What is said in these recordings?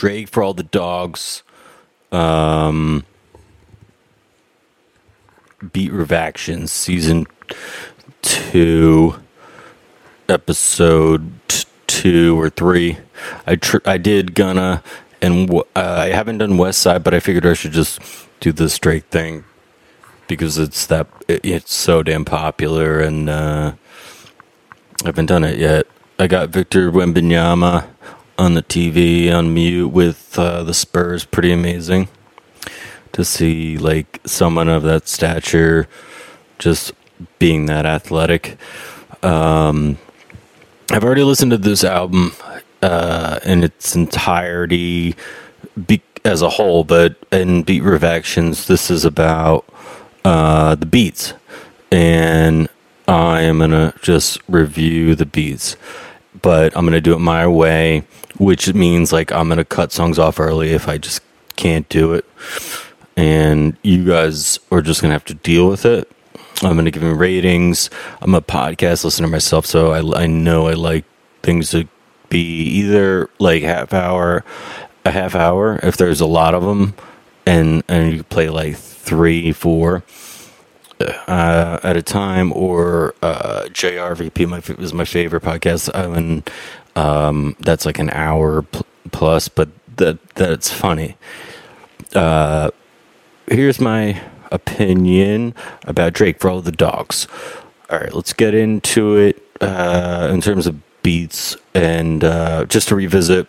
Drake for all the dogs. Um, Beat Revaction season two, episode two or three. I tr- I did Gunna and w- uh, I haven't done West Side, but I figured I should just do the Drake thing because it's that it, it's so damn popular and uh, I haven't done it yet. I got Victor Wembanyama on the TV on mute with uh, the Spurs. Pretty amazing to see like someone of that stature just being that athletic. Um, I've already listened to this album uh, in its entirety be- as a whole, but in Beat Revactions, this is about uh, the beats, and I am gonna just review the beats, but I'm gonna do it my way, which means like I'm gonna cut songs off early if I just can't do it, and you guys are just gonna have to deal with it. I'm gonna give them ratings. I'm a podcast listener myself, so I I know I like things to be either like half hour, a half hour if there's a lot of them, and and you play like three, four uh, at a time, or uh, JRVP my, is my favorite podcast, uh, and um, that's like an hour pl- plus, but that that's funny. Uh, here's my opinion about Drake for all the dogs. All right, let's get into it uh, in terms of beats, and uh, just to revisit,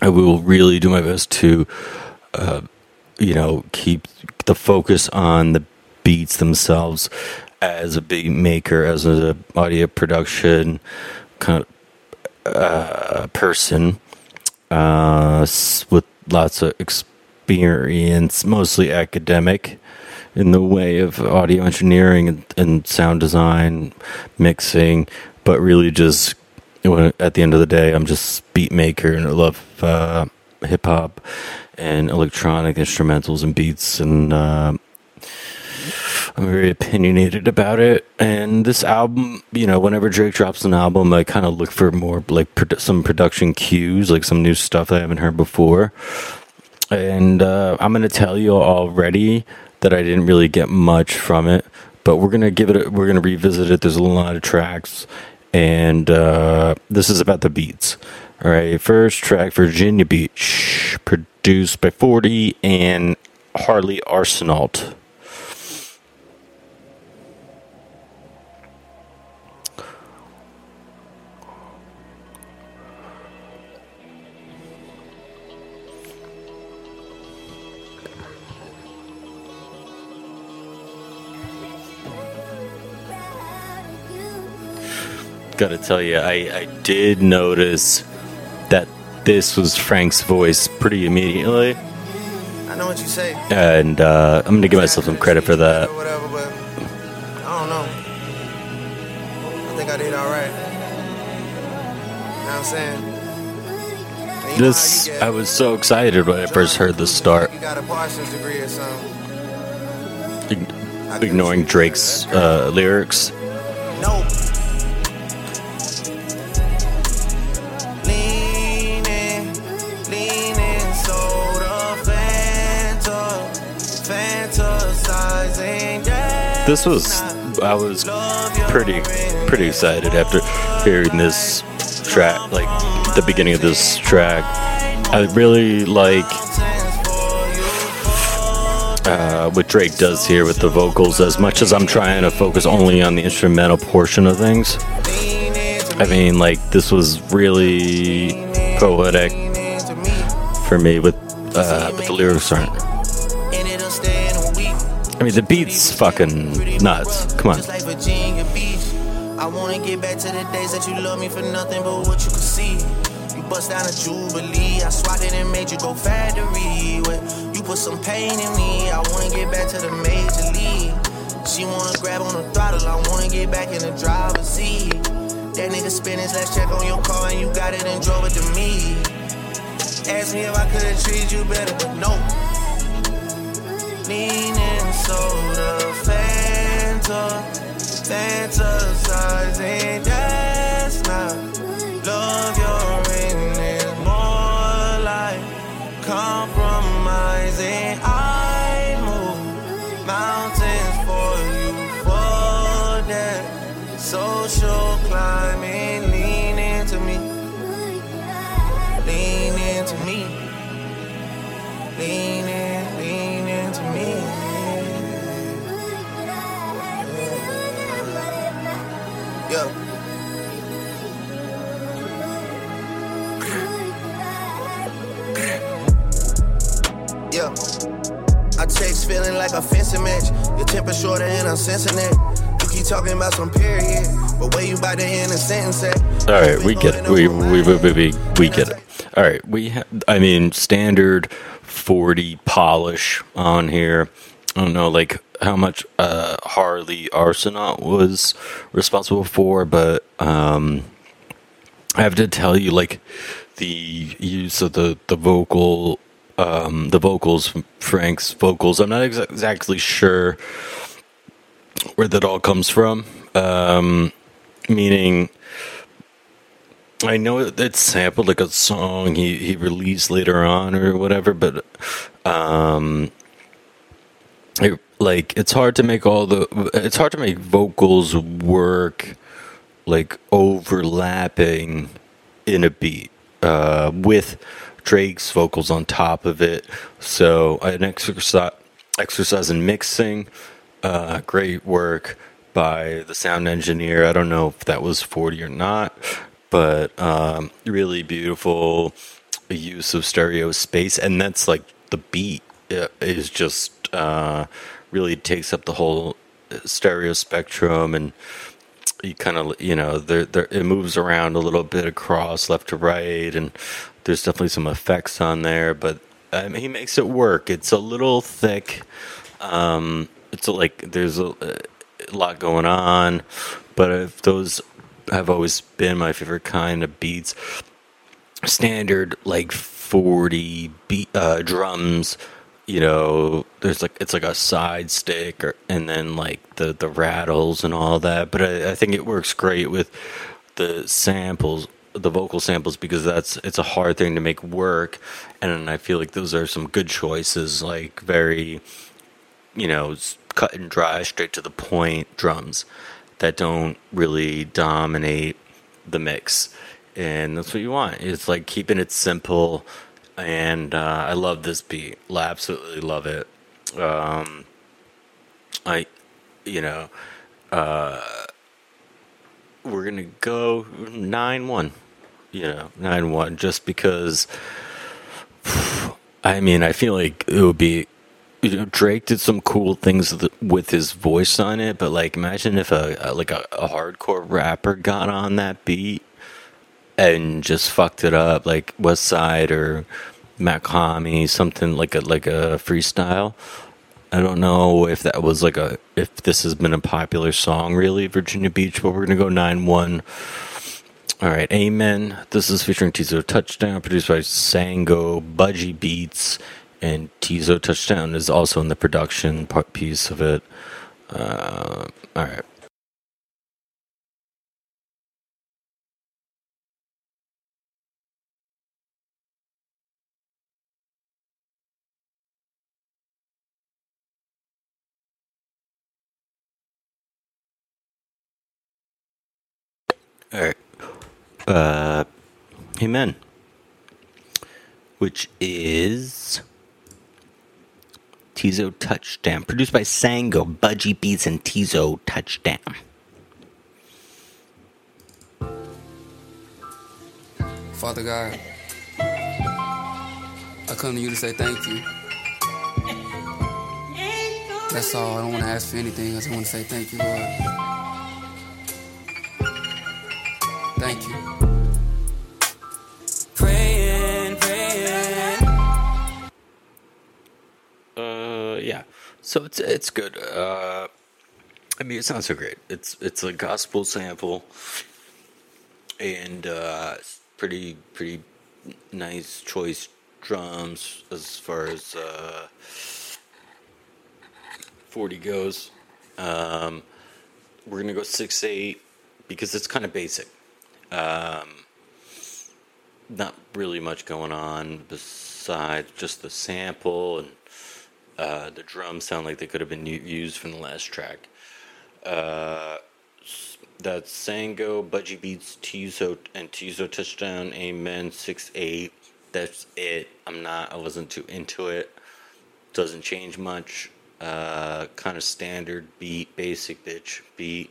I will really do my best to, uh, you know, keep the focus on the beats themselves as a beat maker, as an audio production kind of uh, person uh, with lots of experience, mostly academic in the way of audio engineering and, and sound design, mixing, but really just at the end of the day, I'm just beat maker and I love uh, hip hop and electronic instrumentals and beats and. I'm very opinionated about it. And this album, you know, whenever Drake drops an album, I kind of look for more like produ- some production cues, like some new stuff I haven't heard before. And uh, I'm to tell you already that I didn't really get much from it, but we're to give it, a, we're to revisit it. There's a lot of tracks, and uh, this is about the beats. All right, first track, Virginia Beach, produced by 40 and Harley Arsenault. Gotta tell you, I, I did notice that this was Frank's voice pretty immediately. I know what you say. And uh, I'm gonna give myself some credit for that. Or whatever, but I don't know. I think I did all right. You know what I'm saying? You know This, I was so excited when I first heard the start, You got a Parsons degree or something. ignoring Drake's uh, lyrics. This was, I was pretty, pretty excited after hearing this track, like the beginning of this track. I really like uh, what Drake does here with the vocals. As much as I'm trying to focus only on the instrumental portion of things, I mean, like this was really poetic for me. With uh, but the lyrics aren't. I mean, the beat's fucking nuts. Come on. I wanna get back to the days that you love me for nothing but what you could see. You bust down a jubilee. I swatted and made you go factory. You put some pain in me. I wanna get back to the major league. She wanna grab on the throttle. I wanna get back in the driver's seat. That nigga spent his last check on your car and you got it and drove it to me. Asked me if I could have treated you better, but no lean in soda, Fanta, fantasizing. That's not love. You're in is more like compromising. I move mountains for you for that social climbing. Lean into me. Lean into me. Lean. Into text feeling like a fencing match. Your temper shorter and I'm sensing it. You keep talking about some period, but where you about to end a sentence at? All right, we get it. We we we we, we get it. All right, we ha- I mean standard 40 polish on here. I don't know like how much uh, Harley Arsenault was responsible for, but um, I have to tell you like the use of the the vocal um, the vocals Frank's vocals. I'm not exa- exactly sure where that all comes from. Um, meaning I know it's sampled like a song he, he released later on or whatever, but um, it, like it's hard to make all the it's hard to make vocals work like overlapping in a beat uh, with Drake's vocals on top of it. So an exercise exercise in mixing, uh, great work by the sound engineer. I don't know if that was 40 or not, but um, really beautiful use of stereo space. And that's like the beat uh, is just uh, really takes up the whole stereo spectrum and you kind of you know there there it moves around a little bit across left to right and there's definitely some effects on there but I mean, he makes it work. It's a little thick um, it's like there's a, a lot going on but if those have always been my favorite kind of beats standard like 40 beat uh, drums you know there's like it's like a side stick or and then like the the rattles and all that but I, I think it works great with the samples the vocal samples because that's it's a hard thing to make work and I feel like those are some good choices like very you know cut and dry straight to the point drums that don't really dominate the mix and that's what you want it's like keeping it simple and uh, I love this beat. I absolutely love it. Um, I, you know, uh, we're gonna go nine one. You know, nine one, just because. I mean, I feel like it would be. You know, Drake did some cool things with his voice on it, but like, imagine if a, a like a, a hardcore rapper got on that beat and just fucked it up, like West Side or Mach-Hommy, something like a like a freestyle. I don't know if that was like a if this has been a popular song really, Virginia Beach, but we're gonna go nine one. All right, Amen. This is featuring Teezo Touchdown, produced by Sango Budgie Beats, and Teezo Touchdown is also in the production part piece of it. Uh, all right. All right. Uh, Amen. Which is Teezo Touchdown. Produced by Sango, Budgie Beats, and Teezo Touchdown. Father God, I come to you to say thank you. That's all. I don't want to ask for anything. I just want to say thank you, Lord. Thank you. Praying, praying. Uh, yeah. So it's it's good. Uh, I mean, it's not so great. It's it's a gospel sample, and uh, pretty pretty nice choice drums as far as uh, forty goes. Um, we're gonna go six eight because it's kind of basic. Um, not really much going on besides just the sample and uh, the drums sound like they could have been used from the last track. Uh, that's Sango, Budgie Beats, Teezo, and Teezo Touchdown, Amen, 6 8. That's it. I'm not, I wasn't too into it. Doesn't change much. Uh, kind of standard beat, basic bitch beat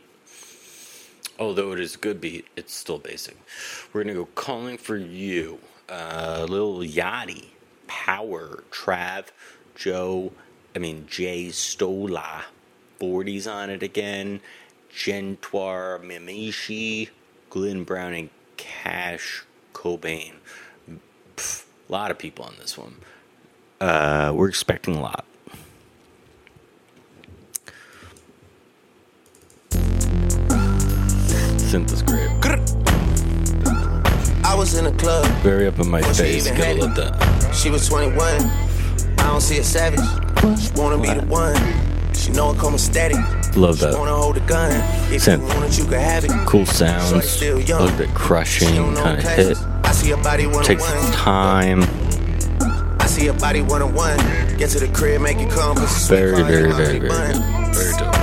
although it is a good beat, it's still basic. We're gonna go calling for you. Uh, little Yachty, Power, Trav, Joe, I mean Jay Stola, 40s on it again, Gentwar Mimishi, Glenn Brown, and Cash Cobain. Pff, a lot of people on this one. Uh, we're expecting a lot. Synth is great. I was in a club. Very up in my she face. even Gotta had love it. that. She was 21. I don't see a savage. She wanna be the one. She know it come static. Love She that. wanna hold a gun. If Synth. you want it, you can have it. Cool sounds. still A little bit crushing kind of hit. I see her body one Takes one. time. I see her body one on one. Get to the crib, make it come. Sweet Very, very, very, very Very dope.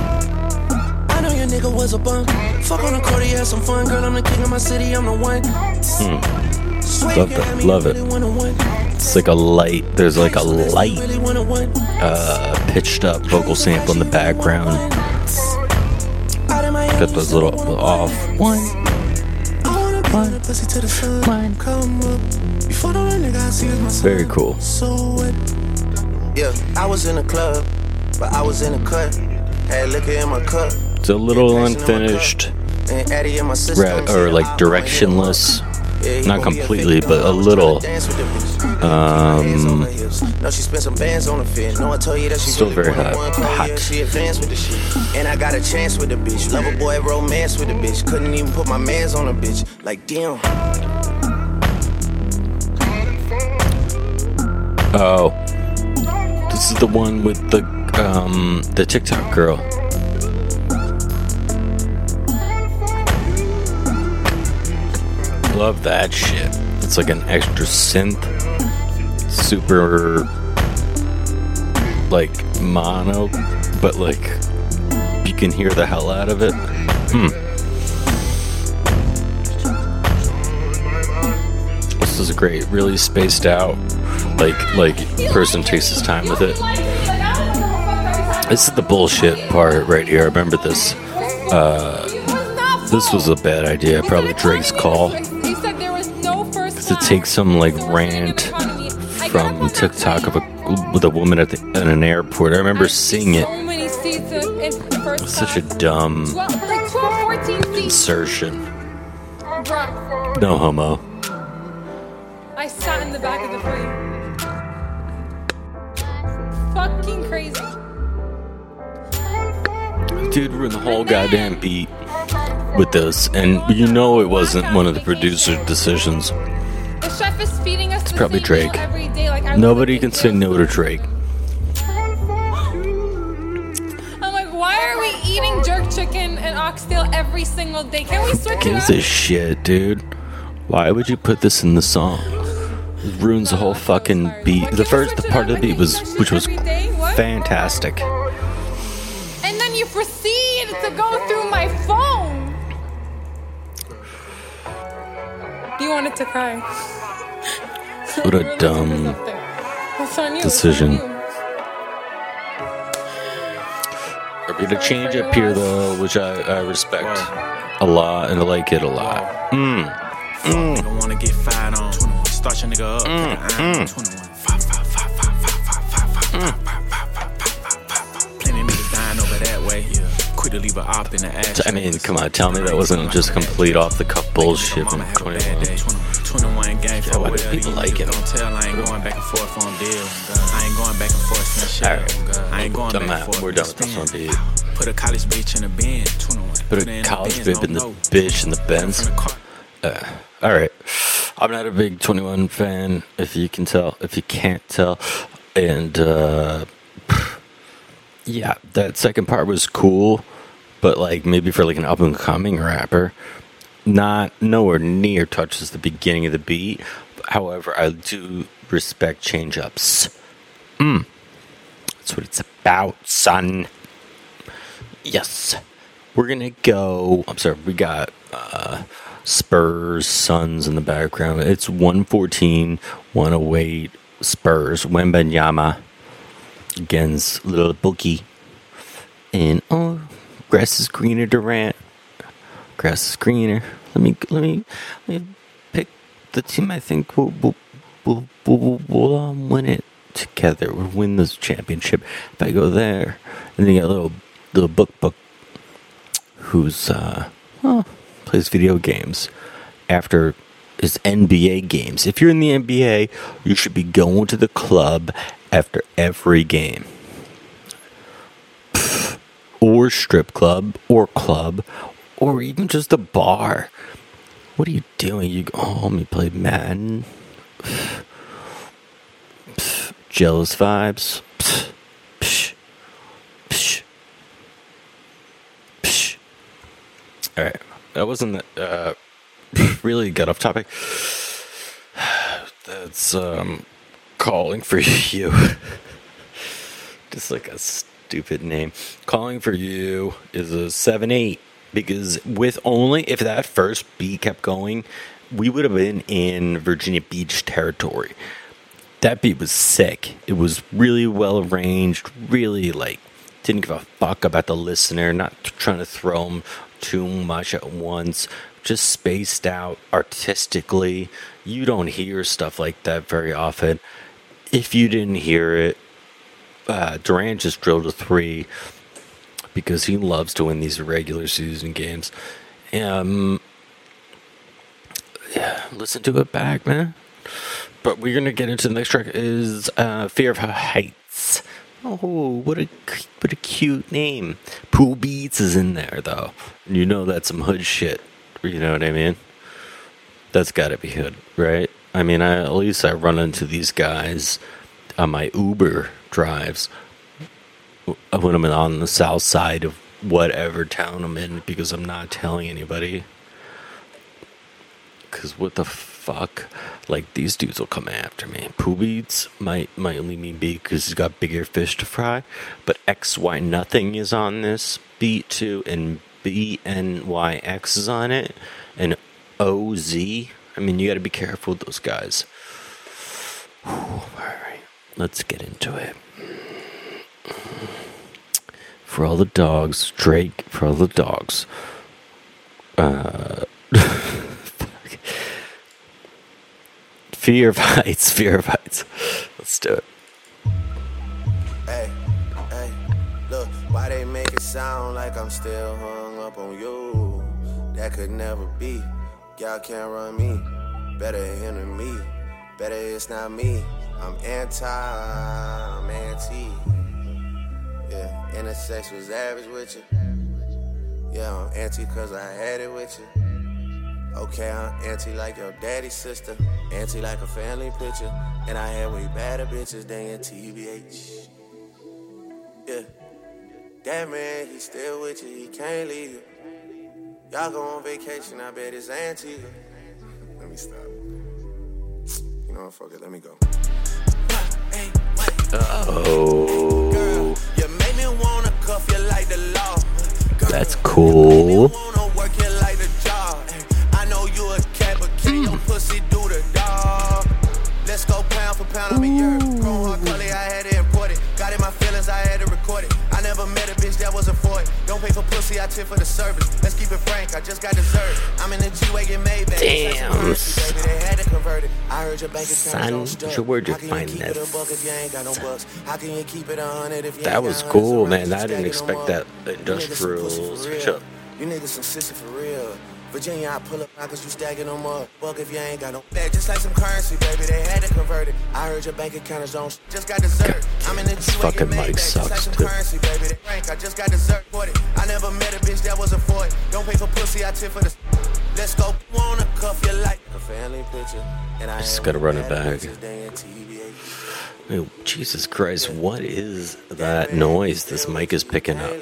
I know your nigga was a bum. Fuck on the court, he had some fun. Girl, I'm the king of my city, I'm the one. Swear Hmm. Love you that, love it. really one-on-one. It's like a light. There's like a light uh, pitched up vocal sample in the background. Out Got those little off. One. I wanna be in the pussy till come up. Before the nigga I see is my son. Very cool. So what? Yeah, I was in the club, but I was in the cut. Had liquor in my cup. It's a little unfinished, or like directionless. Not completely, but a little. Um, still very hot. hot. And I got a chance with a bitch. Love a boy, romance with a bitch. Couldn't even put my mans on a bitch. Like, damn. Oh. This is the one with the um the TikTok girl. Love that shit. It's like an extra synth, super like mono, but like you can hear the hell out of it. Hmm. This is great. Really spaced out. Like like person takes his time with it. This is the bullshit part right here. I remember this. Uh, this was a bad idea. Probably Drake's call. Because take some like rant from TikTok of a with a woman at the, in an airport. I remember seeing it. It's Such a dumb like 12, 14 seats. insertion. No homo. I sat in the back of the plane. Fucking crazy. Dude, ruined the whole goddamn beat with this, and you know it wasn't one of the producer decisions. Is feeding us. It's probably Drake. Every day. Like Nobody can say no to Drake. I'm like, why are we eating jerk chicken and oxtail every single day? Can we switch it Gives up? a shit, dude. Why would you put this in the song? It ruins the whole fucking beat. The first the part of the beat was, which was fantastic. And then you proceed to go through my phone. You wanted to cry. What a dumb decision. Made a change up here though, which I, I respect a lot and I like it a lot. Mm. Mm. mm. I mean, come on, tell me that wasn't just complete off the cuff bullshit from 21 day. 21 gang for do well, people like it? Don't tell I ain't going back and forth on deal. I ain't going back and forth on shit. Alright. I ain't going I'm back and forth. We're done with this one, dude. Put a college bitch in a bin. 21. Put a college bib in the bitch in the Benz. The car. All right. I'm not a big 21 fan, if you can tell, if you can't tell. And, uh, yeah, that second part was cool, but like maybe for like an up and coming rapper, not nowhere near touches the beginning of the beat. However, I do respect change ups. Mm. That's what it's about, son. Yes. We're gonna go. I'm sorry, we got uh, Spurs, Suns in the background. It's 114, 108 Spurs. Wembanyama against Little Bookie. And oh, grass is greener, Durant. Grass is greener. Let me let me let me pick the team I think will will will, will, will um, win it. together We'll win this championship. If I go there, and then you got a little little book book who's uh, plays video games after his NBA games. If you're in the NBA, you should be going to the club after every game. Or strip club, or club, or even just a bar. What are you doing? You go home, you play Madden. Jealous vibes. Psh, psh, psh. All right, that wasn't uh, really got off topic. That's um, calling for you. Just like a stupid name. Calling for you is a seven eight because with only if that first beat kept going, we would have been in Virginia Beach territory. That beat was sick. It was really well arranged, really like didn't give a fuck about the listener, not trying to throw them too much at once, just spaced out artistically. You don't hear stuff like that very often. If you didn't hear it, uh, Durant just drilled a three because he loves to win these regular season games. Um, yeah, listen to it back, man. But we're gonna get into the next track is uh, "Fear of Heights." Oh, what a what a cute name. Pooh Beatz is in there though. You know that's some hood shit. You know what I mean? That's got to be hood, right? I mean, I, at least I run into these guys on my Uber drives when I'm on the south side of whatever town I'm in because I'm not telling anybody. Cause what the fuck? Like these dudes will come after me. Pooh Beatz might might only me be because he's got bigger fish to fry. But X Y nothing is on this beat too, and B N Y X is on it, and O Z. I mean, you got to be careful with those guys. Whew, all right, let's get into it. For all the dogs, Drake. For all the dogs. Uh, Fear of heights. Fear of heights. Let's do it. Hey, hey, look, why they make it sound like I'm still hung up on you? That could never be. Y'all can't run me. Better me. Better it's not me. I'm anti, I'm anti. Yeah, intersex was average with you. Yeah, I'm anti cause I had it with you. Okay, I'm anti like your daddy's sister. Anti like a family picture. And I had way better bitches than your TBH. Yeah. That man, he still with you, he can't leave you. Y'all go on vacation, I bet it's Antigua. Let me stop. You know what, fuck it, let me go. Oh, that's you cool. wanna Let's go pound for pound, I'm year. Grown hard collie, I had to import it. Got in my feelings, I had to record it. I never met a bitch that wasn't for it. Don't pay for pussy, I tip for the service. Let's keep it frank, I just got dessert. I'm in the G-Wagon Maybach. Damn. Baby, they had to convert it. I heard your bank account Son, where'd you How can find keep that? it a buck if you ain't got no bucks? How can you keep it a hundred if you That was cool, man. I didn't expect that up. You niggas some industrial pussy for switch real. up. You niggas some sissy for real. Virginia, I pull up cause you stacking them up. Buck if you ain't got no bag, just like some currency, baby. They had to convert it. I heard your bank account is on. Just got dessert. I'm in the G-Wagon fucking mic Maybach, just like sucks, some too. currency, baby. They frank, I just got dessert for it. I never met a bitch that wasn't for it. Don't pay for pussy, I tip for the. Let's go. Wanna cuff you like a family picture. And I just gotta run it back. bitches than your TBH. Oh, Jesus Christ, what is that noise this mic is picking up?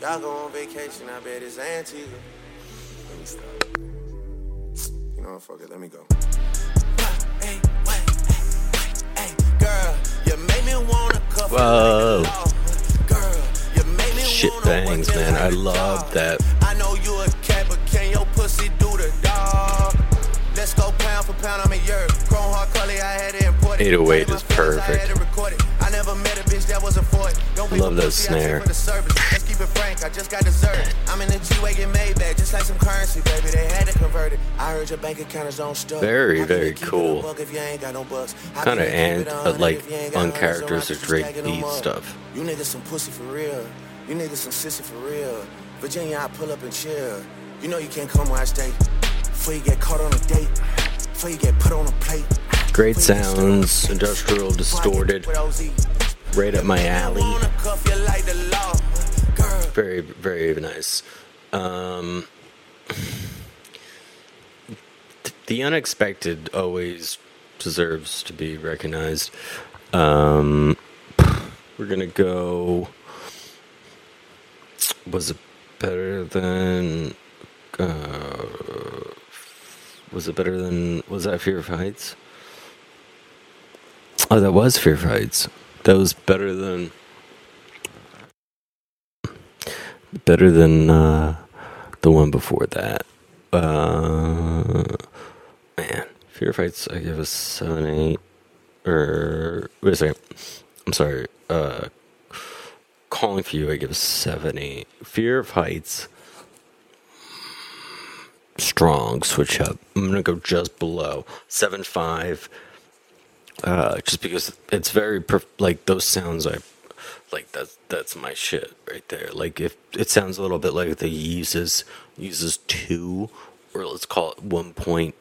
Y'all go on vacation, I bet it's Antigua. Let me stop. You know what, fuck it, let me go. Hey, hey, girl, you make me wanna cuff you Whoa. like a law. Girl, you make me Shit bangs, man. like I a love that. I know you a cat, but can your pussy do the dog? Let's go pound for pound, I'm a year. Chrome hard collie, I had to import 808 is my I had perfect. to. I never met a bitch that wasn't for it. Don't pay Love for that snare. for the service. Let's keep it frank, I just got dessert. I'm in the G-Wagon Maybach, just like some currency, baby. They had to convert it. I heard your bank account is on stuff. Very, How can you very a cool. buck if you ain't got no bucks? How Kinda can you and, a like, if you ain't got hundreds? uncharacteristic Drake beat stuff. You niggas some pussy for real. You niggas some sissy for real. Virginia, I pull up and chill. You know you can't come where I stay. Before you get caught on a date. Before you get put on a plate. Great Before you get stuck on sounds, industrial, distorted. Right up my alley. Wanna cuff you like the law. Girl, Very, very nice. Um, the unexpected always deserves to be recognized. Um, we're gonna go. Was it better than? Uh, was it better than? Was that Fear of Heights? Oh, that was Fear of Heights. That was better than. better than uh, the one before that. Uh, man, Fear Fights, I give a seven eight. Or wait a second, I'm sorry. Uh, Calling for you, I give a seven eight. Fear of Heights, strong switch up. I'm gonna go just below seven five. Uh, just because it's very perf- like those sounds I like that's that's my shit right there. Like if it sounds a little bit like the uses uses two or let's call it one point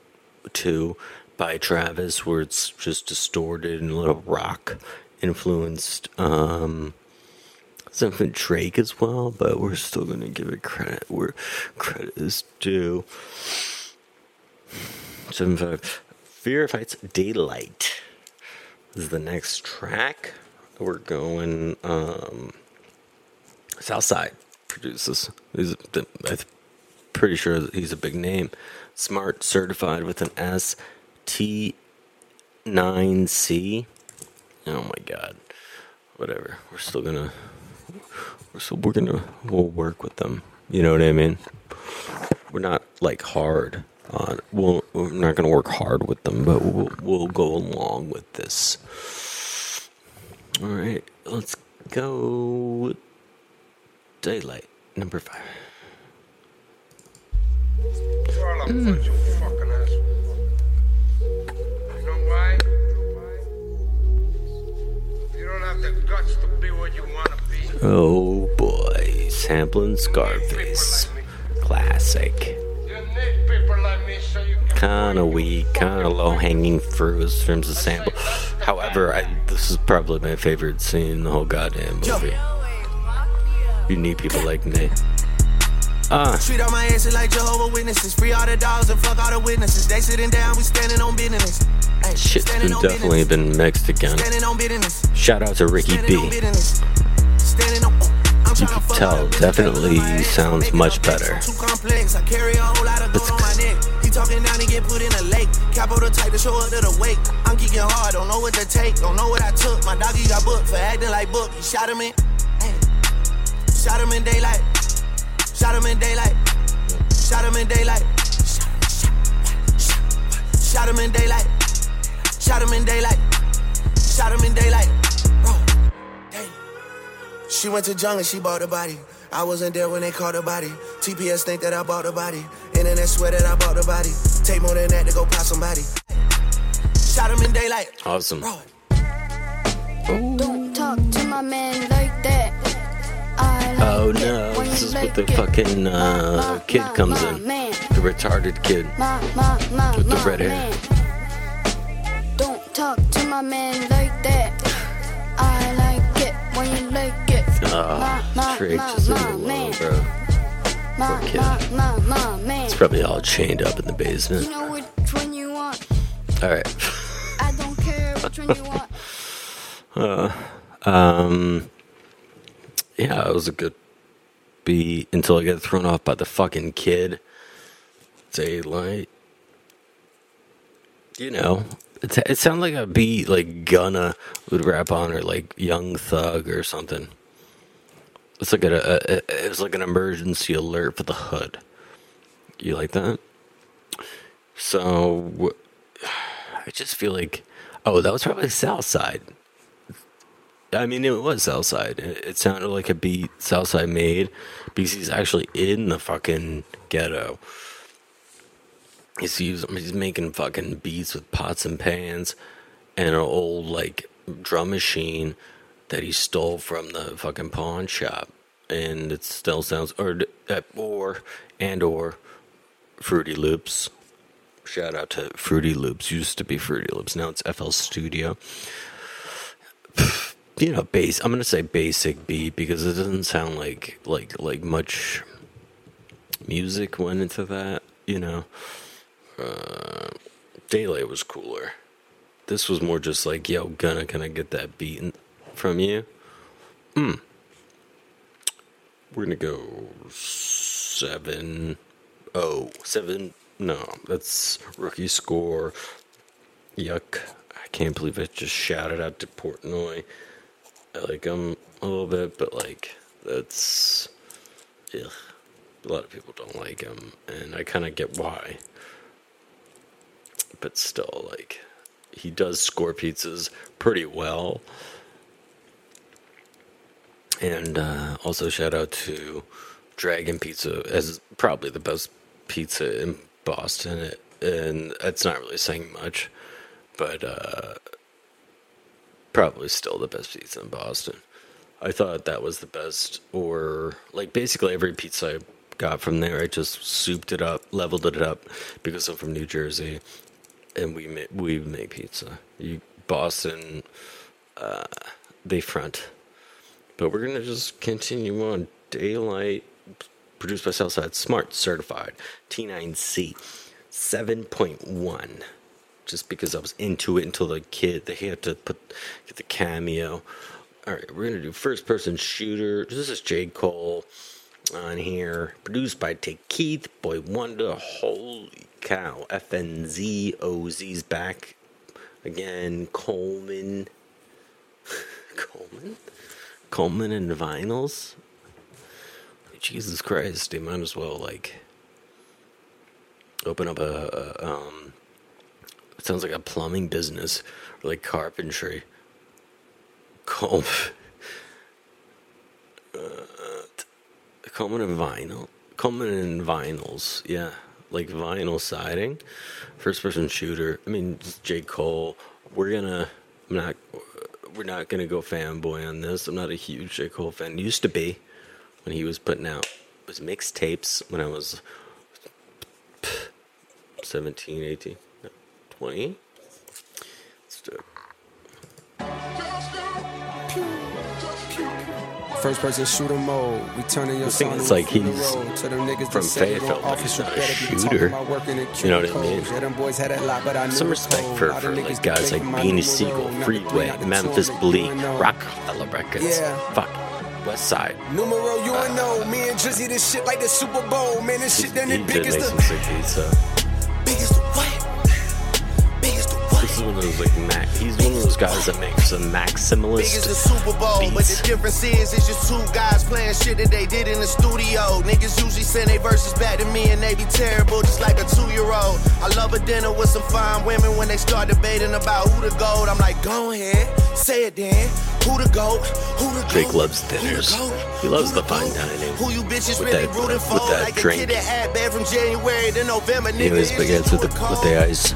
two by Travis, where it's just distorted and a little rock influenced. Um, something Drake as well, but we're still gonna give it credit where credit is due. Seven five. Fear Fights Daylight is the next track. We're going um Southside produces. He's the, I'm pretty sure he's a big name. Smart certified with an S T nine C. Oh my god. Whatever. We're still gonna we're still we're gonna we'll work with them. You know what I mean? We're not like hard on we'll, we're not gonna work hard with them, but we'll we'll go along with this. All right, let's go daylight number five. You're all a bunch of fucking assholes. You know why? You don't have the guts to be what you want to be. Oh boy, sampling Scarface, classic. Kind of weak, kind of low hanging fruit in terms of sample. However, I, this is probably my favorite scene in the whole goddamn movie. You need people like me. Ah, Treat all my asses like Jehovah Witnesses. Free all the dogs and fuck all the witnesses. They sitting down, we standing on business. Ay, shit's been definitely business. been mixed again. Shout out to Ricky Standing B. on. I'm You could tell, all the bitches definitely back on my ass. sounds much better. I'm Too complex. I carry a whole lot of gold It's- put in a lake. Capo the type to show up to the wake. I'm geeking hard, don't know what to take, don't know what I took. My doggy got booked for acting like book. He shot him in. Shot him in daylight. Shot him in daylight. Shot him in daylight. Shot, him in daylight. Shot him in daylight. Shot him in daylight. Bro. She went to jungle, she bought the body. I wasn't there when they caught the body. TPS think that I bought the body. Internet swear that I bought the body. Take more than that to go pop somebody. Shot him in daylight. Awesome. Bro, Don't talk to my man like that. I like Oh it no, when this you is what like the it. fucking My, uh, my, kid my, comes my in. Man. The retarded kid. My, my, my, With the my red hair. man. Don't talk to my man like that. I like it when you like it. Ah, my, my, Drake my, just in my the low, man. bro. Poor kid. It's probably all chained up in the You basement. know which one you want. All right. I don't care which one you want. Um, yeah, it was a good beat until I got thrown off by the fucking kid. Daylight. You know, it, it sounded like a beat like Gunna would rap on, or like Young Thug or something. It's like a, a, it's like an emergency alert for the hood. You like that? So, I just feel like, oh, that was probably South Side. I mean, it was Southside. It, it sounded like a beat Southside made because he's actually in the fucking ghetto. He's, he's making fucking beats with pots and pans and an old, like, drum machine that he stole from the fucking pawn shop. And it still sounds, or, uh, or, and or, Fruity Loops. Shout out to Fruity Loops. Used to be Fruity Loops. Now it's FL Studio. You know, base. I'm gonna say basic beat because it doesn't sound like like like much music went into that. You know, uh, Daylight was cooler. This was more just like, yo, gonna I get that beat in- from you? Hmm. We're gonna go seven oh seven. No, that's rookie score. Yuck! I can't believe I just shouted out to Portnoy. I like him a little bit, but like that's ugh. A lot of people don't like him, and I kind of get why. But still, like he does score pizzas pretty well. And uh, also shout out to Dragon Pizza as probably the best pizza in Boston. And that's not really saying much, but uh, probably still the best pizza in Boston. I thought that was the best, or like basically every pizza I got from there, I just souped it up, leveled it up because I'm from New Jersey, and we make we make pizza. You Boston, uh, they front, but we're gonna just continue on. Daylight, produced by Southside, Smart, certified, T9C, seven point one just because I was into it until the kid they had to put get the cameo. All right, we're gonna do first person shooter. This is J Cole on here, produced by Tay Keith, Boi-1da. Holy cow! FNZ OZ's back again. Coleman, Coleman, Coleman and Vinylz. Jesus Christ! They might as well like open up a, a um it sounds like a plumbing business or like carpentry. Comb. Uh, Coleman and vinyl. Coleman and Vinylz. Yeah. Like vinyl siding. First person shooter. I mean, J. Cole. We're gonna. I'm not. We're not gonna go fanboy on this. I'm not a huge J. Cole fan. Used to be when he was putting out his mixtapes when I was 17, 18, 20. First person shooter mode. We turning your son a like, he's. To them niggas from that say they Fayetteville, but he's not a better be talking shooter. about working in You know what I mean? Yeah, them boys had a lot, but I Some respect for, for like guys like Beanie Sigel, Freeway, bring out the Memphis Bleek, know. Uh, Roc-A-Fella Records, Yeah. fuck, West Side. Numero UNO, uh, me and Drizzy, this shit like the Super Bowl. Man, this shit done it big as the sick beats, so. What? This is one of those like Mac. He's one of those guys that makes some maximalist Big as the Super Bowl, but the difference is it's just two guys playing shit that they did in the studio. Niggas usually send their verses back to me and they be terrible, just like a two-year-old. I love a dinner with some fine women when they start debating about who the gold. I'm like, go ahead, say it then. Who the goat? Who the Drake goat? loves dinners. He loves the fine dining Who you bitches with really that- rooting with for? that like drink. a kid that had bad from January to November. You know his it's big just heads with the with the eyes.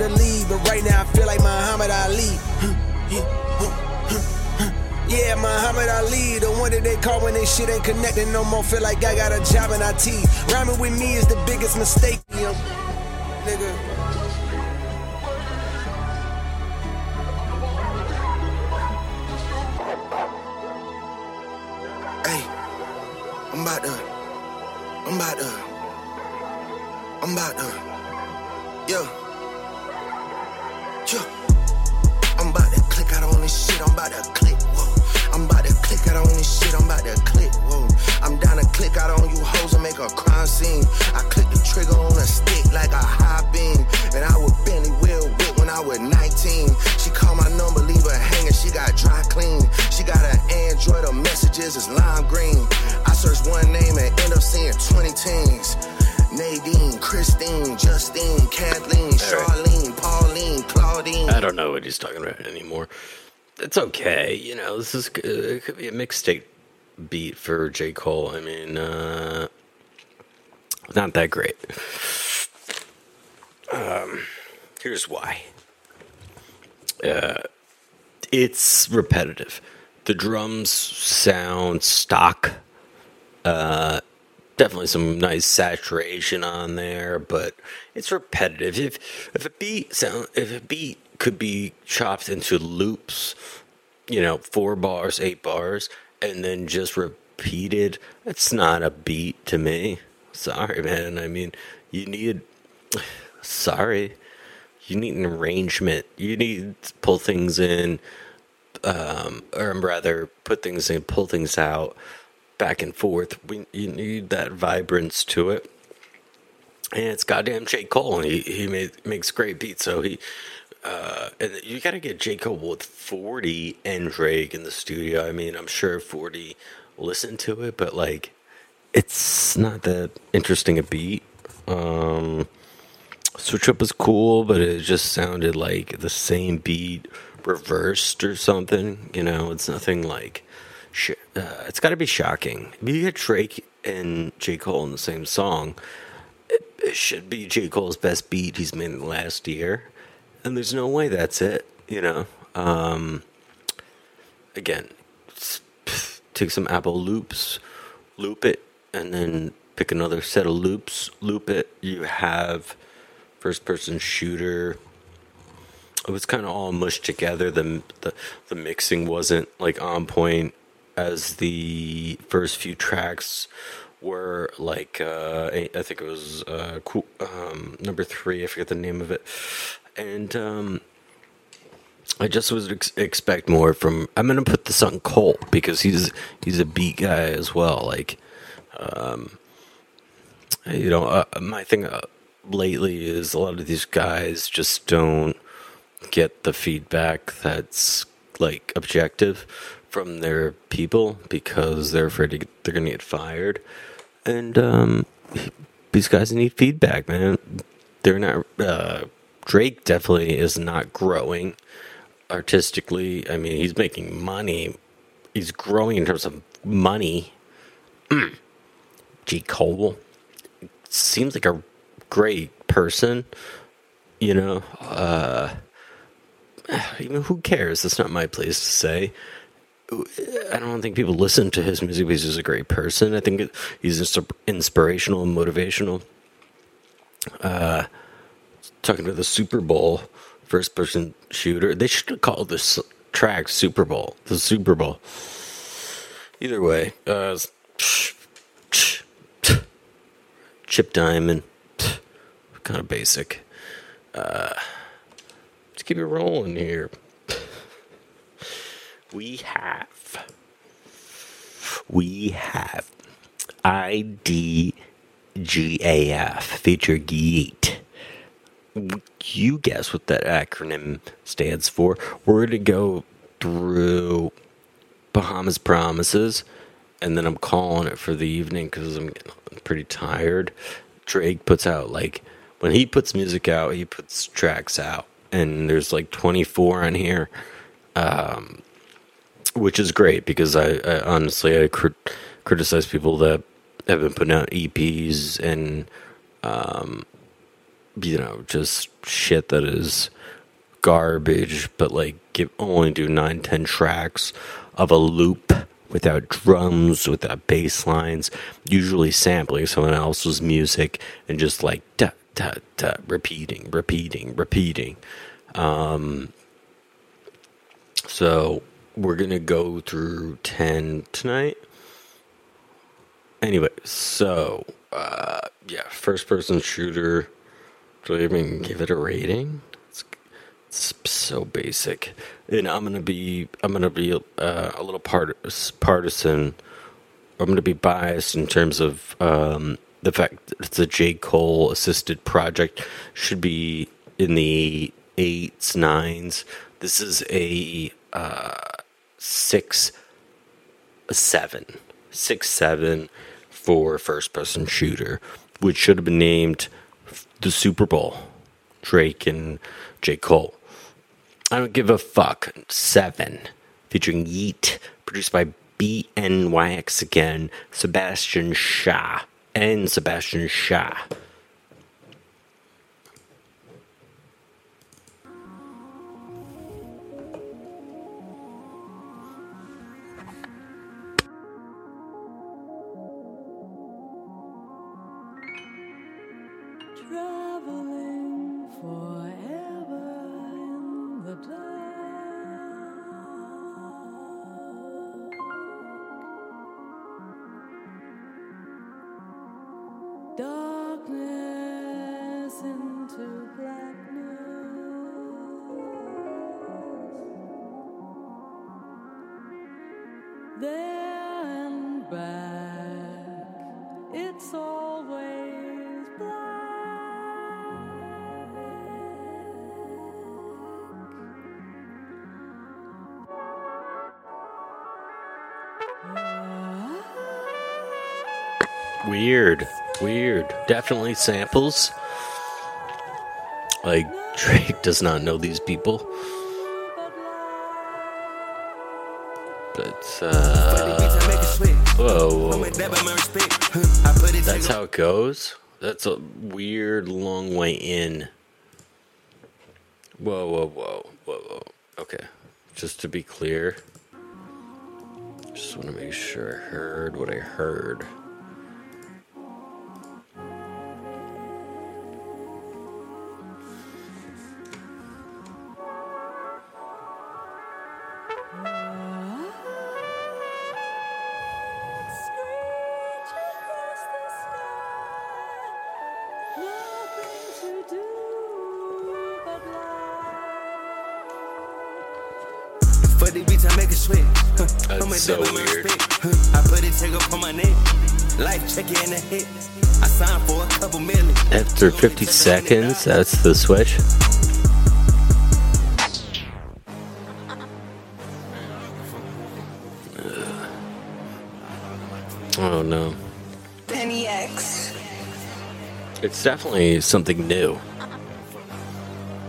a league. But right now I feel like Muhammad Ali. Yeah, Muhammad Ali, the one that they call when they shit ain't connecting no more. Feel like I got a job in IT. Rhyming with me is the biggest mistake, you know, nigga. Hey, I'm about to, I'm about to, I'm about to, Yeah. Yeah. I'm about to click out on this shit. I'm about to click. Whoa. I'm about to click out on this shit. I'm about to click. Whoa. I'm down to click out on you hoes and make a crime scene. I He's talking about it anymore. It's okay, you know. This is uh, it could be a mixtape beat for J Cole. I mean, uh, not that great. Um, here's why. Uh, it's repetitive. The drums sound stock. Uh, definitely some nice saturation on there, but it's repetitive. If if a beat sound if a beat could be chopped into loops, you know, four bars, eight bars, and then just repeated, it's not a beat to me. Sorry, man. I mean, you need sorry. You need an arrangement. You need to pull things in, um, or rather, put things in, pull things out, back and forth. We, you need that vibrance to it. And it's goddamn J. Cole, and he, he made, makes great beats. So he, uh, and you got to get J. Cole with 40 and Drake in the studio. I mean, I'm sure 40 listened to it, but like, it's not that interesting a beat. Um, Switch Up was cool, but it just sounded like the same beat reversed or something. You know, it's nothing like. Sh- uh, it's got to be shocking. If you get Drake and J. Cole in the same song, it, it should be J. Cole's best beat he's made in the last year. And there's no way that's it, you know. Um, again, take some Apple loops, loop it, and then pick another set of loops, loop it. You have first person shooter. It was kind of all mushed together. The, the the mixing wasn't like on point as the first few tracks were. Like uh, I think it was uh, cool, um, number three. I forget the name of it, and um, I just was ex- expect more from. I'm gonna put this on Cole because he's he's a beat guy as well. Like, um, you know, uh, my thing uh, lately is a lot of these guys just don't get the feedback that's like objective from their people because they're afraid to they're gonna get fired, and um, these guys need feedback, man. They're not. Uh, Drake definitely is not growing artistically. I mean, he's making money. He's growing in terms of money. J. Cole seems like a great person. You know, uh, even who cares? That's not my place to say. I don't think people listen to his music because he's a great person. I think he's ins- inspirational and motivational. Uh, talking to the Super Bowl first person shooter, they should called this track Super Bowl. The Super Bowl. Either way, uh, Chip Diamond, kind of basic. Uh, let's keep it rolling here. We have, we have IDGAF feature Yeat. You guess what that acronym stands for. We're going to go through Bahamas Promises, and then I'm calling it for the evening because I'm pretty tired. Drake puts out like when he puts music out, he puts tracks out, and there's like 24 on here, um, which is great because I, I honestly I crit- criticize people that have been putting out EPs and um, you know just shit that is garbage, but like give only do nine ten tracks of a loop without drums, without bass lines, usually sampling someone else's music and just like da da da repeating, repeating, repeating. Um, so we're gonna go through ten tonight. Anyway, so uh, yeah, first person shooter Do I even give it a rating? It's, it's so basic, and I'm gonna be I'm gonna be uh, a little part partisan. I'm gonna be biased in terms of um, the fact that it's a J Cole assisted project. Should be in the eights nines. This is a uh, six a seven six seven for first person shooter, which should have been named the Super Bowl. Drake and J. Cole. I don't give a fuck. Seven. Featuring Yeat. Produced by BNYX again. Sebastian Shah. And Sebastian Shah. Definitely samples. Like, Drake does not know these people. But, uh. Whoa. whoa. That's how it goes? That's a weird long way in. Whoa, whoa, whoa, whoa, whoa. Okay. Just to be clear, just want to make sure I heard what I heard. That's so weird. I put it take up on my neck. Life check in the hit. I signed for a couple million. After 50 seconds, that's the switch. Uh, oh no. BNYX. It's definitely something new.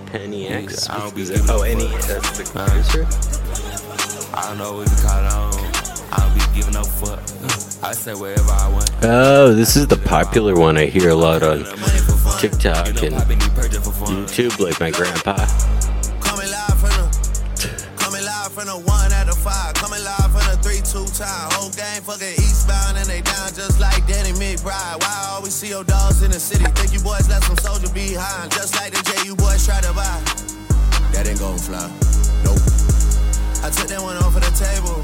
BNYX? I don't be Is giving that- a oh, any. fuck. That's the producer? I don't know what you call it. I don't, I don't be giving no fuck. Uh, I say wherever I want. Oh, this is the popular one I hear a lot on TikTok and YouTube, like my grandpa. Coming live from the, coming live from the one at the five, coming live from the three two time. Whole game fucking eastbound and they down just like Danny McBride. Why I always see your dogs in the city? Think you boys left some soldier behind, just like the J you boys try to buy. That ain't gon' fly. Nope. I took that one off of the table.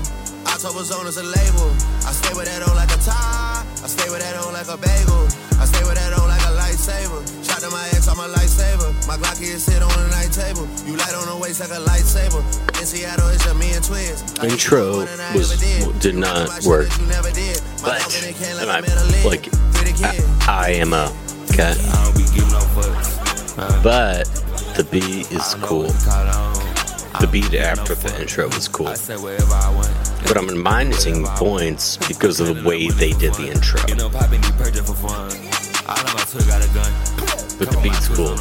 October's on as a label. I stay with that on like a tie. I stay with that on like a bagel. I stay with that on like a lightsaber. Shot to my ex, I'm a lightsaber. My Glocky is sit on the night table. You light on the waist like a lightsaber. In Seattle, it's just me and twins. Intro was did not work, but am I, like I, I am a cat, But the beat is cool. The beat after the intro was cool. But I'm minusing points because of the way they did the intro. But the beat's cool.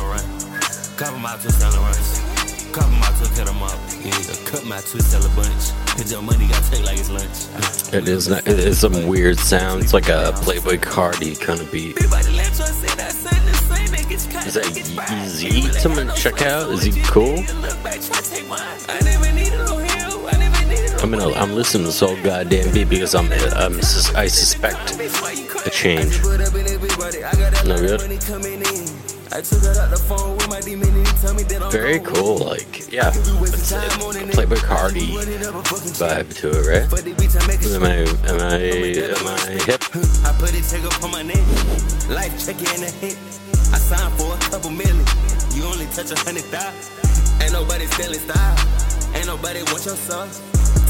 It's lunch. It is not, it is some weird sounds like a Playboi Carti kind of beat. Is that Yeat? Someone check out. Is he cool? I'm gonna I'm listening to this whole goddamn beat because I'm I'm I suspect a change. No good. He Very cool. Like yeah, it's a Playboi Carti vibe to it, right? Am I am I am I hip? I put it take up on my neck. Life check in the hit. I signed for touch a hundred thousand. Ain't nobody stealing style. Ain't nobody want your sauce.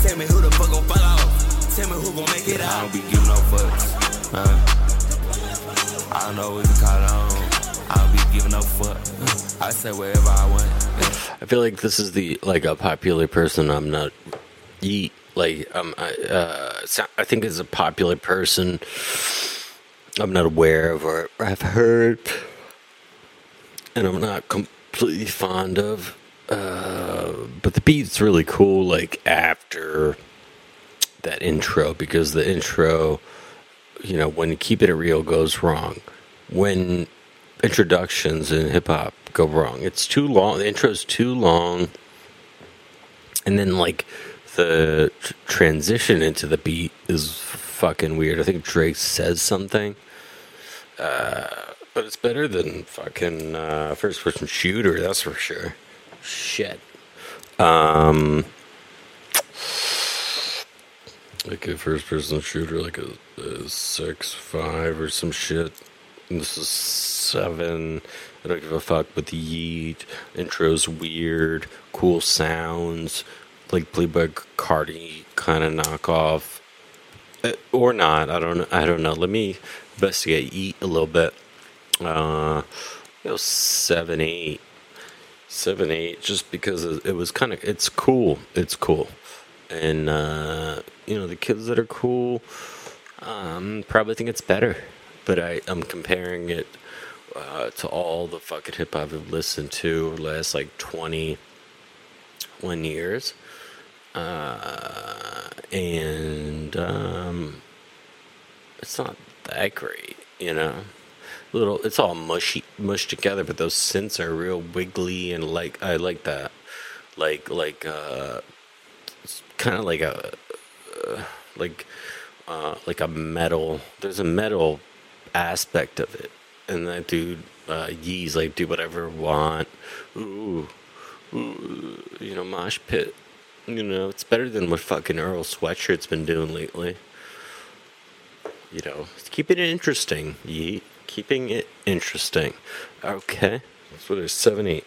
Tell me who the fuck gon' fall off. Tell me who gon' make it out. I don't be giving no fucks. Uh, I don't know what to call on. I don't be giving no fuck. I say wherever I want. I feel like this is the like a popular person. I'm not eat like um I uh I think is a popular person. I'm not aware of or I've heard, and I'm not completely fond of. Uh, but the beat's really cool. Like after that intro, because the intro, you know, when keeping it real goes wrong, when introductions in hip hop go wrong, it's too long. The intro's too long, and then like the tr- transition into the beat is fucking weird. I think Drake says something, uh, but it's better than fucking uh, first person shooter. That's for sure. Shit. Um, like a first person shooter, like a, a six five or some shit. And this is seven. I don't give a fuck. But the Yeat intro's weird, cool sounds, like Playboi Carti kind of knockoff, Uh, or not. I don't. I don't know. Let me investigate Yeat a little bit. Uh, it was seven eight seven eight just because it was kind of it's cool it's cool. And uh you know the kids that are cool um probably think it's better but i i'm comparing it uh to all the fucking hip hop i've listened to last like 21 years. Uh and um it's not that great you know little it's all mushy mushed together but those synths are real wiggly and like i like that. Like like uh kind of like a uh, like uh like a metal there's a metal aspect of it. And that dude uh yee's like do whatever want. Ooh, ooh you know mosh pit you know it's better than what fucking earl sweatshirt's been doing lately. You know, keeping it interesting. Ye keeping it interesting. Okay, so there's seven eight.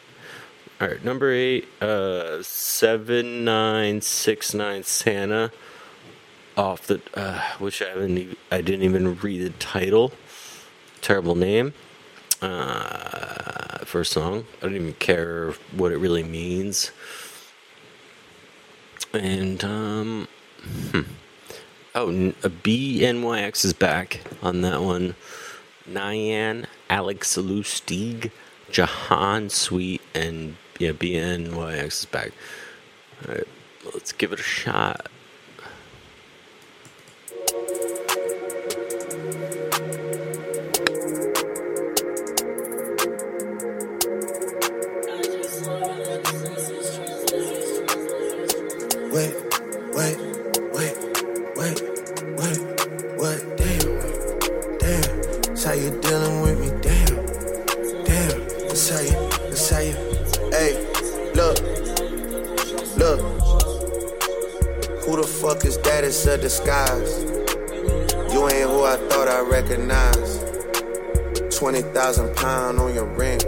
All right, number eight, uh, seven nine six nine Santa, off the uh, which I haven't, I didn't even read the title. Terrible name. Uh, first song, I don't even care what it really means. And um, hmm. Oh, BNYX is back on that one. Nyan, Alex Lustig, Jahaan Sweet, and yeah, BNYX is back. All right, let's give it a shot. It's a disguise. You ain't who I thought I recognized. 20,000 pound on your ring.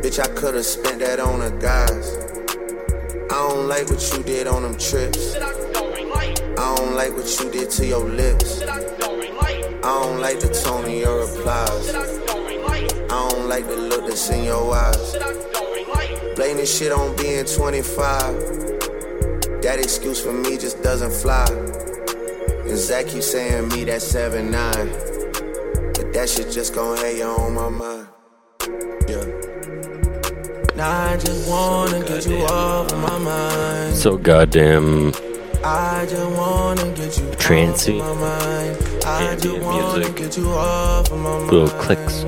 Bitch, I could've spent that on a guys. I don't like what you did on them trips. I don't like what you did to your lips. I don't like the tone of your replies. I don't like the look that's in your eyes. Blaming shit on being 25. That excuse for me just doesn't fly. And Zach keeps saying me that 7 9. But that shit just gon' you on my mind. Yeah. Now I just wanna get you off of my mind. So goddamn I just wanna get you trancy. off of my mind. I Ambient just wanna music. get you off of my mind. Little clicks,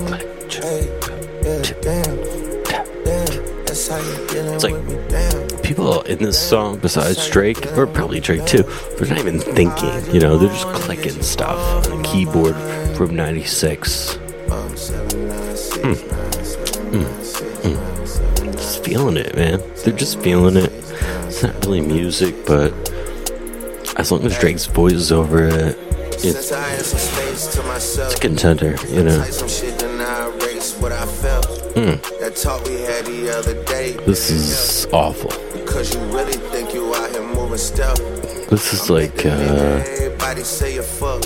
people in this song, besides Drake, or probably Drake too, they're not even thinking. You know, they're just clicking stuff on a keyboard from '96. Um, seven, nine, six, Hmm. nine, seven, nine, six, nine, seven, Just feeling it, man. They're just feeling it. It's not really music, but as long as Drake's voice is over it, it's Since I had some space to myself. it's a contender. You know. Type some shit, then I regular this what Mm. We had the other day. This is awful. Because you really think you out here moving stealth. This is like uh, Everybody say you fuck.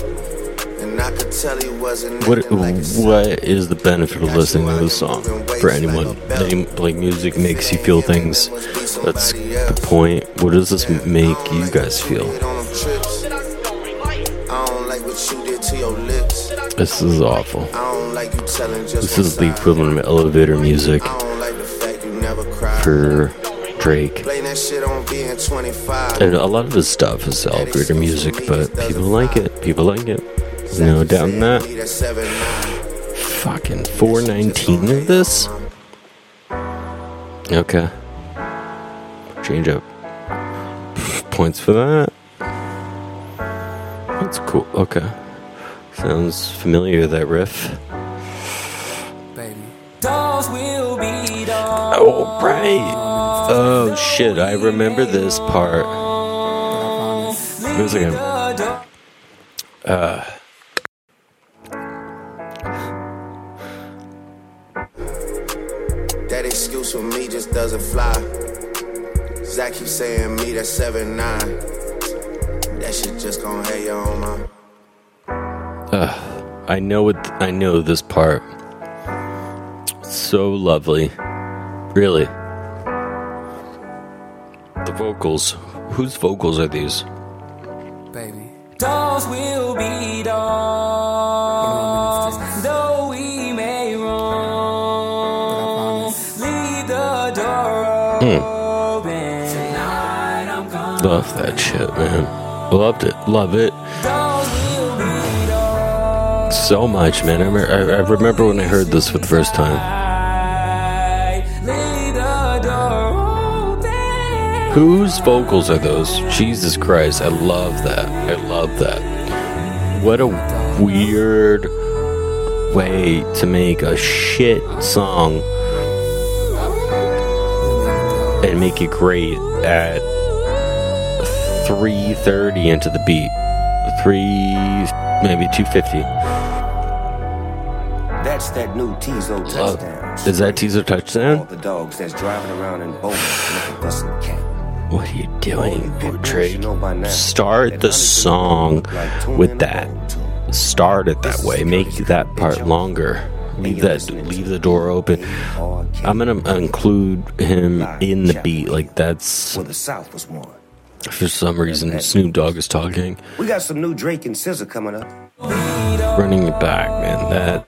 And I could tell he wasn't what acting like a what is the benefit of listening to this song for anyone? Any, like music makes you feel things. That's the point. What does this make you guys feel? on them trips. I don't like what you did to your lips. This is awful. I don't like you telling This is the equivalent of elevator music I don't like the fact you never cried. for Drake. Blame that shit on being 25. And a lot of his stuff is elevator music, but people like it. People like it. No doubt in that. Need a 7 Fucking 419 of this? Okay. Change up. Points for that. That's cool. Okay. Sounds familiar, that riff. Baby. Dolls will be dolls. Oh, right. Oh, shit. I remember this part. A second. Uh. That excuse for me just doesn't fly. Zach keeps saying me that 7 9. That shit just gonna have you on my. Ugh, I know it. I know this part. So lovely, really. The vocals. Whose vocals are these? Baby. Dolls will be dolls. Though we may roam. Leave the door Hmm. open. Tonight I'm gone. Love that shit, man. Loved it. Love it. So much, man. I, I remember when I heard this for the first time. Whose vocals are those? Jesus Christ, I love that. I love that. What a weird way to make a shit song and make it great at 330 into the beat. 3 maybe 250. That's that new Teezo touchdown. Is that Teezo touchdown? The dogs that's driving around in looking for some cat. What are you doing, Drake? Start the song with that. Start it that way. Make that part longer. Leave that. Leave the door open. I'm gonna include him in the beat. Like that's. Well, the South was one. For some reason, Snoop Dogg is talking. We got some new Drake and SZA coming up. Running it back, man. That.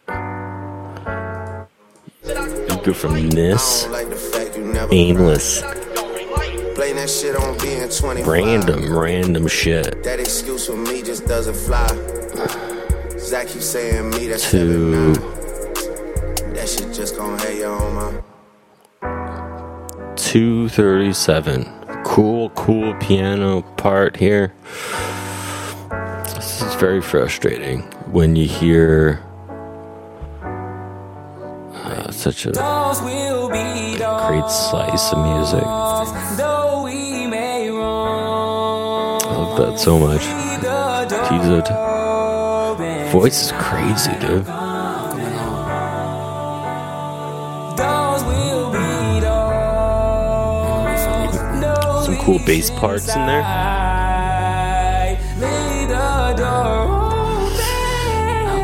You go from this aimless, Blame that shit on being 25. random, random shit That excuse for me just doesn't fly. Zach keeps saying me that 7 to 9. That shit just gon' have you on my. 237. Cool, cool piano part here. This is very frustrating when you hear uh, such a Dolls will be great slice of music. That so much. T- voice is crazy, dude. Dolls will be dolls. Though Some cool bass parts in there. Leave the door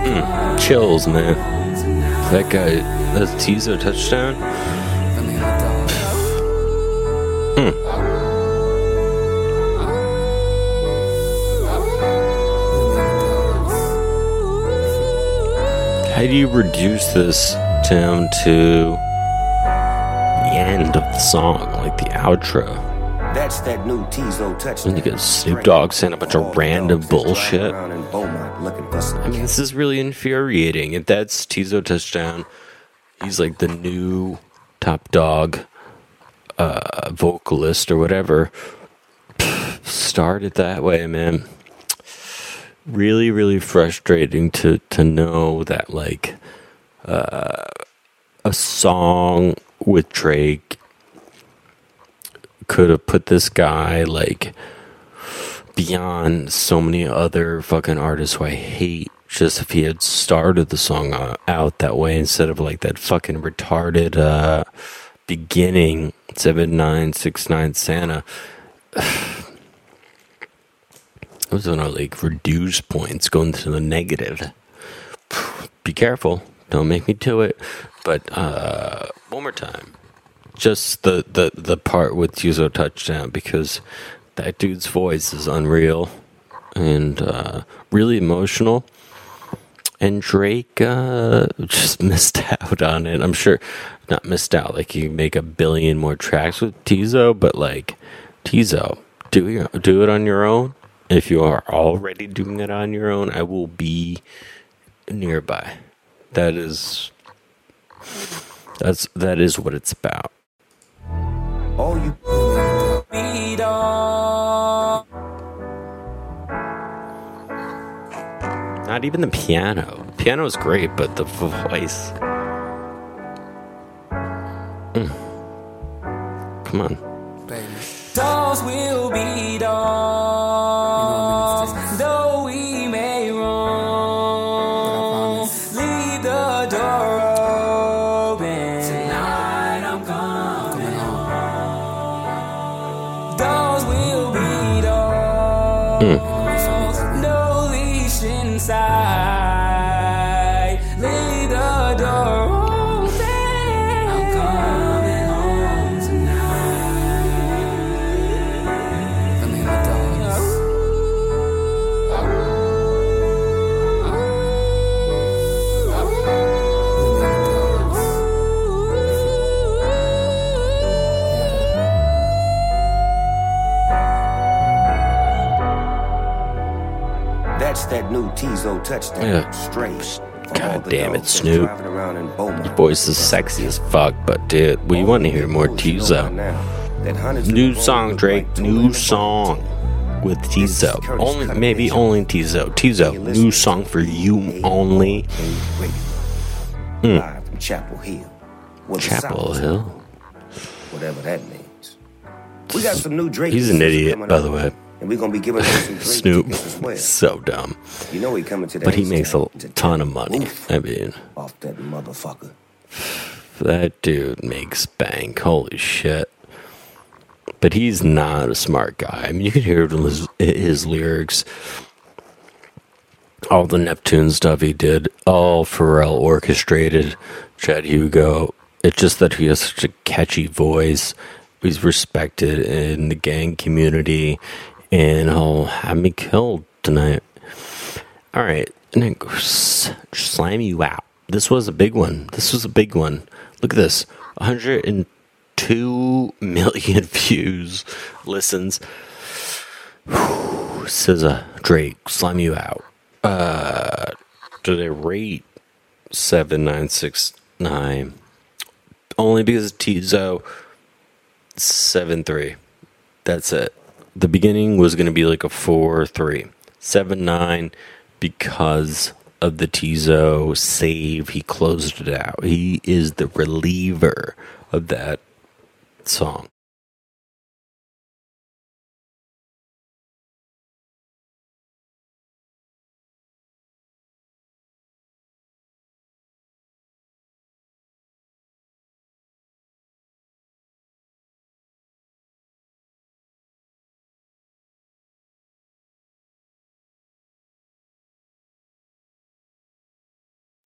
Mm, chills, man. That guy, that's Teezo touchdown. How do you reduce this down to the end of the song, like the outro? That's that new Teezo touchdown. When you get Snoop Dogg saying a bunch of random bullshit. Around in Beaumont looking for some I mean, this is really infuriating. If that's Teezo touchdown, he's like the new top dog uh, vocalist or whatever. Start it that way, man. Really, really frustrating to to know that like uh, a song with Drake could have put this guy like beyond so many other fucking artists who I hate just if he had started the song out that way instead of like that fucking retarded uh, beginning seven nine six nine Santa. It was gonna like reduce points, going to the negative. Be careful, don't make me do it. But uh, one more time, just the the the part with Teezo touchdown because that dude's voice is unreal and uh, really emotional. And Drake uh, just missed out on it. I'm sure not missed out. Like you make a billion more tracks with Teezo, but like Teezo, do your, do it on your own. If you are already doing it on your own, I will be nearby. That is that's that is what it's about. All you Beat on. Not even the piano. Piano is great, but the voice. Mm. Come on. Baby. Doors will be doors, touchdown. Yeah. Straight. God damn it, Snoop. Driving around in Beaumont. Your voice is sexy as fuck, but dude, we want to hear more Teezo. New song, Drake. New song with Teezo. Only, maybe only Teezo. Teezo, new song for you only. Mm. Chapel Hill. Chapel Hill. Whatever that means. We got some new Drake. He's an idiot, by the way. And we're gonna be giving some Snoop, so dumb. You know he coming to that. But he makes a ton of money. I mean, off that motherfucker. that dude makes bank. Holy shit. But he's not a smart guy. I mean, you can hear it in his, his lyrics. All the Neptune stuff he did, all Pharrell orchestrated. Chad Hugo. It's just that he has such a catchy voice. He's respected in the gang community, and he'll have me killed tonight. All right, and slime you out. This was a big one. This was a big one. Look at this 102 million views, listens. SZA, Drake, slime you out. Uh, do they rate 7969? Only because Teezo 7 3. That's it. The beginning was going to be like a 4 3. 7 9 because of the Teezo save. He closed it out. He is the reliever of that song.